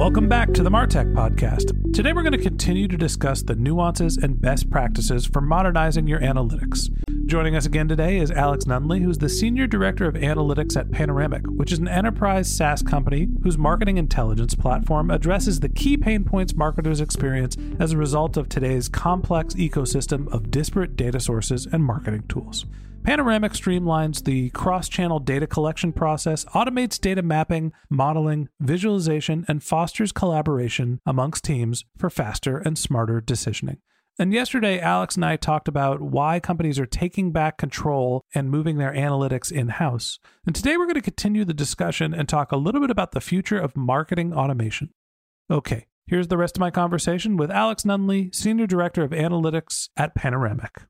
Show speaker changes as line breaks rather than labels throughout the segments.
Welcome back to the Martech Podcast. Today we're going to continue to discuss the nuances and best practices for modernizing your analytics. Joining us again today is Alex Nunnelly, who's the Senior Director of Analytics at Panoramic, which is an enterprise SaaS company whose marketing intelligence platform addresses the key pain points marketers experience as a result of today's complex ecosystem of disparate data sources and marketing tools. Panoramic streamlines the cross channel data collection process, automates data mapping, modeling, visualization, and fosters collaboration amongst teams for faster and smarter decisioning. And yesterday, Alex and I talked about why companies are taking back control and moving their analytics in house. And today, we're going to continue the discussion and talk a little bit about the future of marketing automation. Okay, here's the rest of my conversation with Alex Nunnelly, Senior Director of Analytics at Panoramic.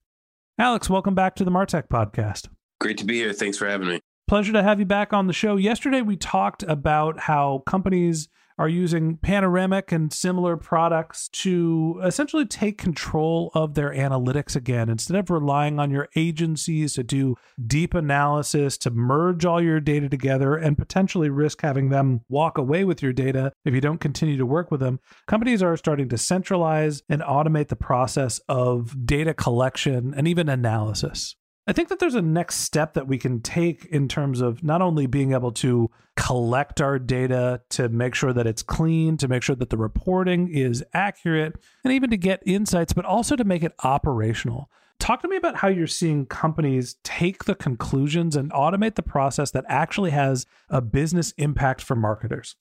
Alex, welcome back to the Martech podcast.
Great to be here. Thanks for having me.
Pleasure to have you back on the show. Yesterday, we talked about how companies are using Panoramic and similar products to essentially take control of their analytics again. Instead of relying on your agencies to do deep analysis, to merge all your data together, and potentially risk having them walk away with your data if you don't continue to work with them, companies are starting to centralize and automate the process of data collection and even analysis. I think that there's a next step that we can take in terms of not only being able to collect our data to make sure that it's clean, to make sure that the reporting is accurate, and even to get insights, but also to make it operational. Talk to me about how you're seeing companies take the conclusions and automate the process that actually has a business impact for marketers.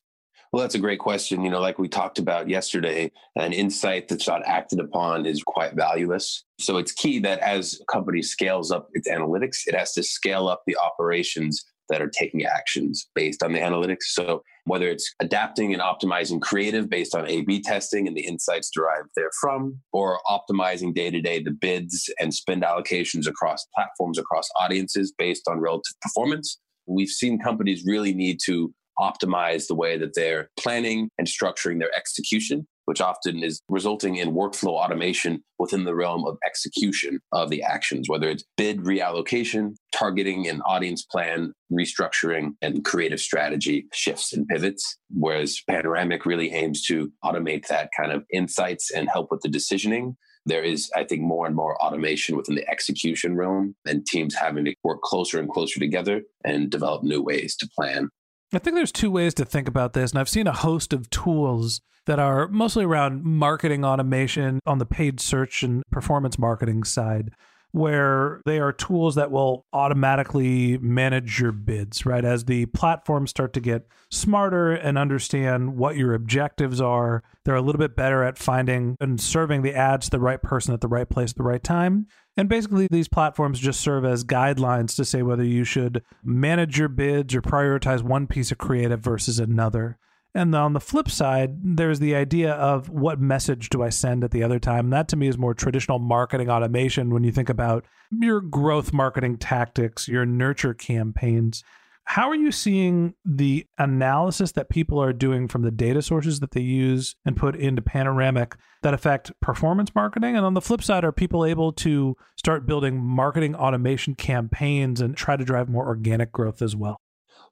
Well, that's a great question. You know, like we talked about yesterday, an insight that's not acted upon is quite valueless. So it's key that as a company scales up its analytics, it has to scale up the operations that are taking actions based on the analytics. So whether it's adapting and optimizing creative based on A B testing and the insights derived therefrom, or optimizing day to day the bids and spend allocations across platforms, across audiences based on relative performance, we've seen companies really need to optimize the way that they're planning and structuring their execution, which often is resulting in workflow automation within the realm of execution of the actions, whether it's bid reallocation, targeting and audience plan, restructuring, and creative strategy shifts and pivots. Whereas Panoramic really aims to automate that kind of insights and help with the decisioning there is, I think, more and more automation within the execution realm and teams having to work closer and closer together and develop new ways to plan.
I think there's two ways to think about this, and I've seen a host of tools that are mostly around marketing automation on the paid search and performance marketing side where they are tools that will automatically manage your bids, right? As the platforms start to get smarter and understand what your objectives are, they're a little bit better at finding and serving the ads to the right person at the right place at the right time. And basically, these platforms just serve as guidelines to say whether you should manage your bids or prioritize one piece of creative versus another. And on the flip side, there's the idea of what message do I send at the other time. That to me is more traditional marketing automation when you think about your growth marketing tactics, your nurture campaigns. How are you seeing the analysis that people are doing from the data sources that they use and put into Panoramic that affect performance marketing? And on the flip side, are people able to start building marketing automation campaigns and try to drive more organic growth as well?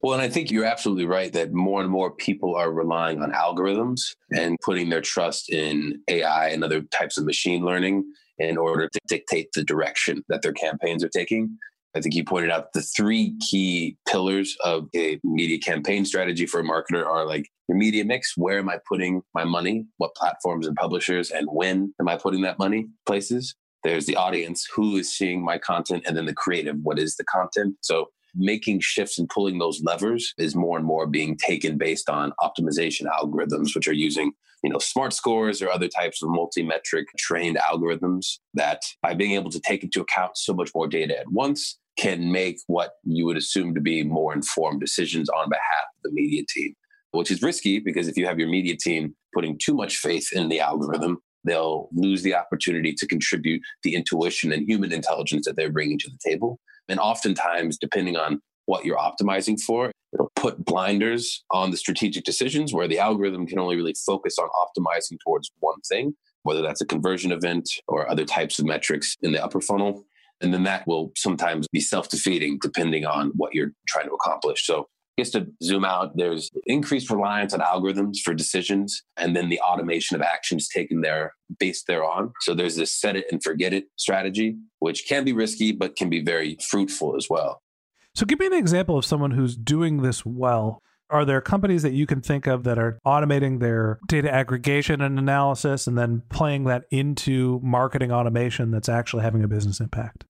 Well, and I think you're absolutely right that more and more people are relying on algorithms and putting their trust in AI and other types of machine learning in order to dictate the direction that their campaigns are taking. I think you pointed out the three key pillars of a media campaign strategy for a marketer are like your media mix. Where am I putting my money? What platforms and publishers and when am I putting that money places? There's the audience, who is seeing my content, and then the creative, what is the content? So making shifts and pulling those levers is more and more being taken based on optimization algorithms, which are using you know smart scores or other types of multi-metric trained algorithms that by being able to take into account so much more data at once can make what you would assume to be more informed decisions on behalf of the media team which is risky because if you have your media team putting too much faith in the algorithm they'll lose the opportunity to contribute the intuition and human intelligence that they're bringing to the table and oftentimes depending on what you're optimizing for. It'll put blinders on the strategic decisions where the algorithm can only really focus on optimizing towards one thing, whether that's a conversion event or other types of metrics in the upper funnel. And then that will sometimes be self defeating depending on what you're trying to accomplish. So, I guess to zoom out, there's increased reliance on algorithms for decisions, and then the automation of actions taken there based thereon. So there's this set it and forget it strategy, which can be risky, but can be very fruitful as well.
So, give me an example of someone who's doing this well. Are there companies that you can think of that are automating their data aggregation and analysis and then playing that into marketing automation that's actually having a business impact?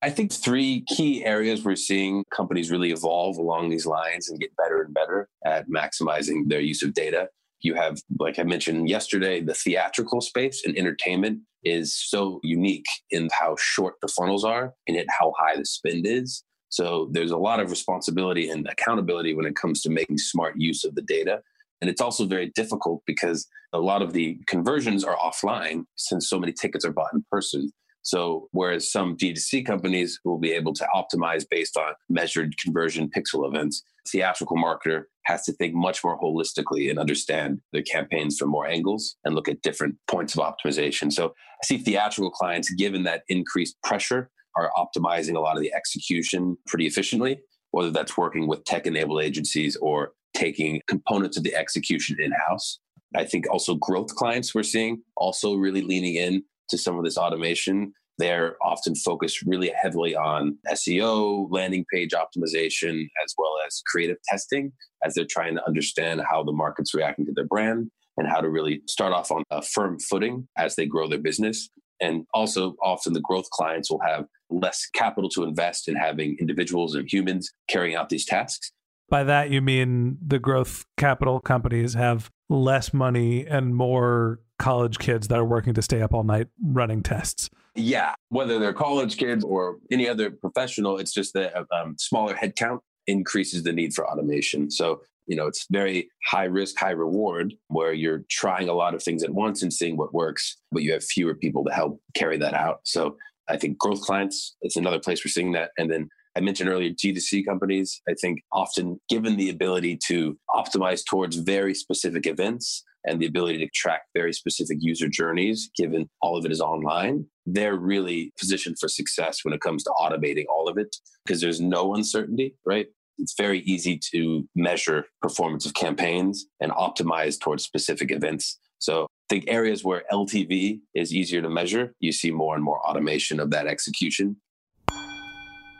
I think three key areas we're seeing companies really evolve along these lines and get better and better at maximizing their use of data. You have, like I mentioned yesterday, the theatrical space and entertainment is so unique in how short the funnels are and yet how high the spend is. So there's a lot of responsibility and accountability when it comes to making smart use of the data. And it's also very difficult because a lot of the conversions are offline since so many tickets are bought in person. So, whereas some D2C companies will be able to optimize based on measured conversion pixel events, theatrical marketer has to think much more holistically and understand their campaigns from more angles and look at different points of optimization. So, I see theatrical clients, given that increased pressure are optimizing a lot of the execution pretty efficiently, whether that's working with tech enabled agencies or taking components of the execution in house. I think also growth clients we're seeing also really leaning in to some of this automation. They're often focused really heavily on SEO, landing page optimization, as well as creative testing as they're trying to understand how the market's reacting to their brand and how to really start off on a firm footing as they grow their business. And also, often the growth clients will have less capital to invest in having individuals and humans carrying out these tasks.
By that, you mean the growth capital companies have less money and more college kids that are working to stay up all night running tests.
Yeah, whether they're college kids or any other professional, it's just that um, smaller headcount increases the need for automation. So, you know, it's very high risk, high reward where you're trying a lot of things at once and seeing what works, but you have fewer people to help carry that out. So, I think growth clients, it's another place we're seeing that. And then I mentioned earlier D2C companies, I think often given the ability to optimize towards very specific events and the ability to track very specific user journeys, given all of it is online, they're really positioned for success when it comes to automating all of it because there's no uncertainty, right? It's very easy to measure performance of campaigns and optimize towards specific events. So I think areas where LTV is easier to measure, you see more and more automation of that execution.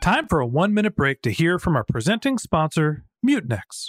Time for a one minute break to hear from our presenting sponsor, Mutinex.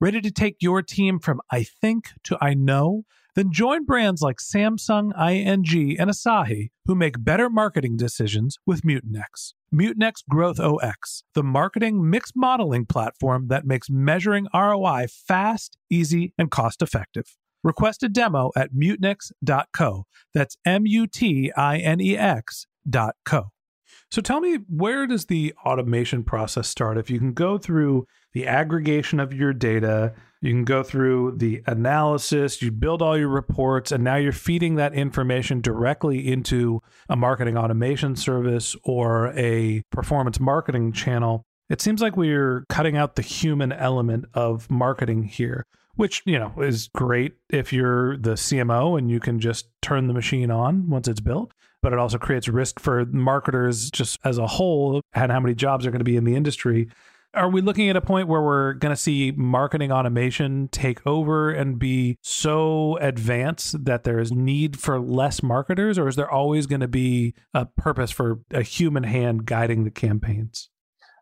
Ready to take your team from I think to I know? Then join brands like Samsung, ING, and Asahi who make better marketing decisions with Mutinex. Mutinex GrowthOS, the marketing mix modeling platform that makes measuring ROI fast, easy, and cost effective. Request a demo at mutinex.co. That's M U T I N E X.co. So tell me, where does the automation process start? If you can go through the aggregation of your data, you can go through the analysis, you build all your reports, and now you're feeding that information directly into a marketing automation service or a performance marketing channel. It seems like we're cutting out the human element of marketing here, which, you know, is great if you're the CMO and you can just turn the machine on once it's built but it also creates risk for marketers just as a whole and how many jobs are going to be in the industry. Are we looking at a point where we're going to see marketing automation take over and be so advanced that there is need for less marketers, or is there always going to be a purpose for a human hand guiding the campaigns?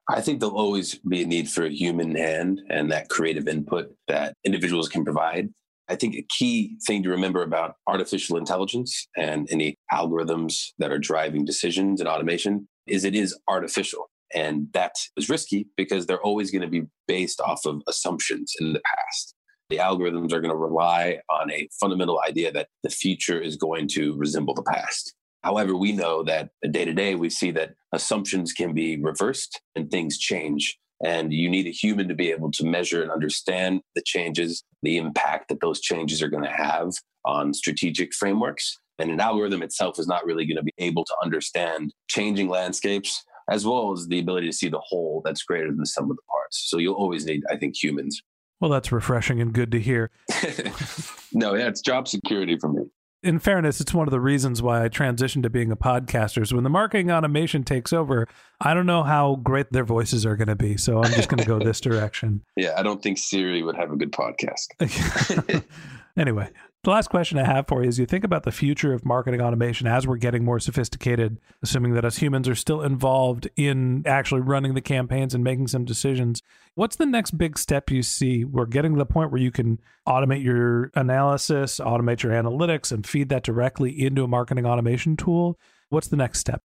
I think there'll always be a need for a human hand and that creative input that individuals can provide. I think a key thing to remember about artificial intelligence and any algorithms that are driving decisions and automation is it is artificial. And that is risky because they're always going to be based off of assumptions in the past. The algorithms are going to rely on a fundamental idea that the future is going to resemble the past. However, we know that day to day, we see that assumptions can be reversed and things change. And you need a human to be able to measure and understand the changes, the impact that those changes are going to have on strategic frameworks. And an algorithm itself is not really going to be able to understand changing landscapes as well as the ability to see the whole that's greater than the sum of the parts. So you'll always need, I think, humans.
Well, that's refreshing and good to hear.
no, yeah, it's job security for me
in fairness, it's one of the reasons why I transitioned to being a podcaster. So when the marketing automation takes over, I don't know how great their voices are going to be. So I'm just going to go this direction.
Yeah, I don't think Siri would have a good podcast.
anyway, the last question I have for you is you think about the future of marketing automation as we're getting more sophisticated, assuming that us humans are still involved in actually running the campaigns and making some decisions. What's the next big step you see? We're getting to the point where you can automate your analysis, automate your analytics, and feed that directly into a marketing automation tool. What's the next step?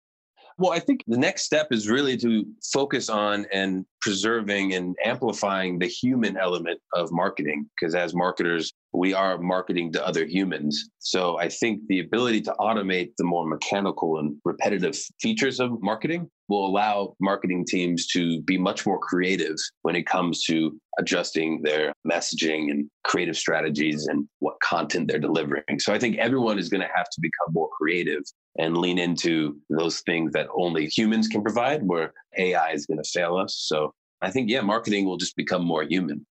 Well, I think the next step is really to focus on and preserving and amplifying the human element of marketing. Because as marketers, we are marketing to other humans. So I think the ability to automate the more mechanical and repetitive features of marketing will allow marketing teams to be much more creative when it comes to adjusting their messaging and creative strategies and what content they're delivering. So I think everyone is going to have to become more creative and lean into those things that only humans can provide where AI is going to fail us. So I think, yeah, marketing will just become more human.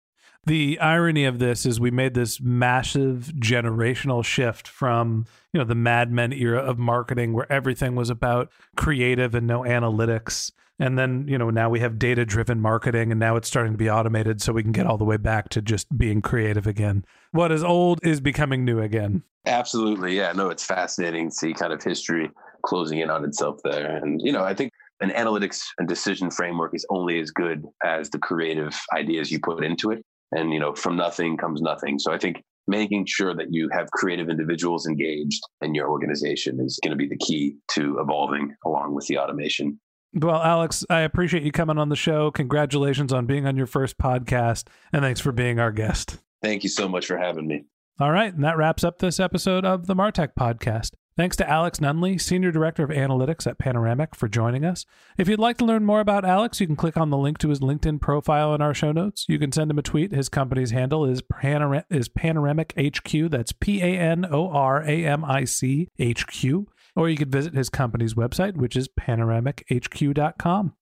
The irony of this is we made this massive generational shift from, you know, the Mad Men era of marketing where everything was about creative and no analytics. And then, you know, now we have data driven marketing and now it's starting to be automated so we can get all the way back to just being creative again. What is old is becoming new again.
Absolutely. Yeah. No, it's fascinating to see kind of history closing in on itself there. And, you know, I think an analytics and decision framework is only as good as the creative ideas you put into it and you know from nothing comes nothing so i think making sure that you have creative individuals engaged in your organization is going to be the key to evolving along with the automation
well, Alex, I appreciate you coming on the show. Congratulations on being on your first podcast, and thanks for being our guest.
Thank you so much for having me.
All right, and that wraps up this episode of the Martech podcast. Thanks to Alex Nunnelly, Senior Director of Analytics at Panoramic, for joining us. If you'd like to learn more about Alex, you can click on the link to his LinkedIn profile in our show notes. You can send him a tweet. His company's handle is, Panora- is Panoramic HQ. That's P A N O R A M I C H Q. Or you could visit his company's website, which is panoramichq.com.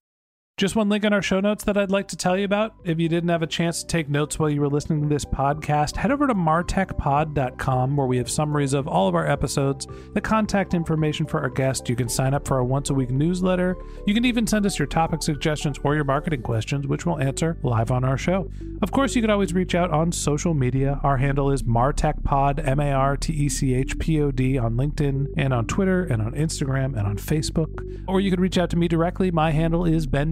Just one link in our show notes that I'd like to tell you about. If you didn't have a chance to take notes while you were listening to this podcast, head over to martechpod.com where we have summaries of all of our episodes, the contact information for our guests. You can sign up for our once a week newsletter. You can even send us your topic suggestions or your marketing questions, which we'll answer live on our show. Of course, you can always reach out on social media. Our handle is martechpod, M A R T E C H P O D, on LinkedIn and on Twitter and on Instagram and on Facebook. Or you can reach out to me directly. My handle is Ben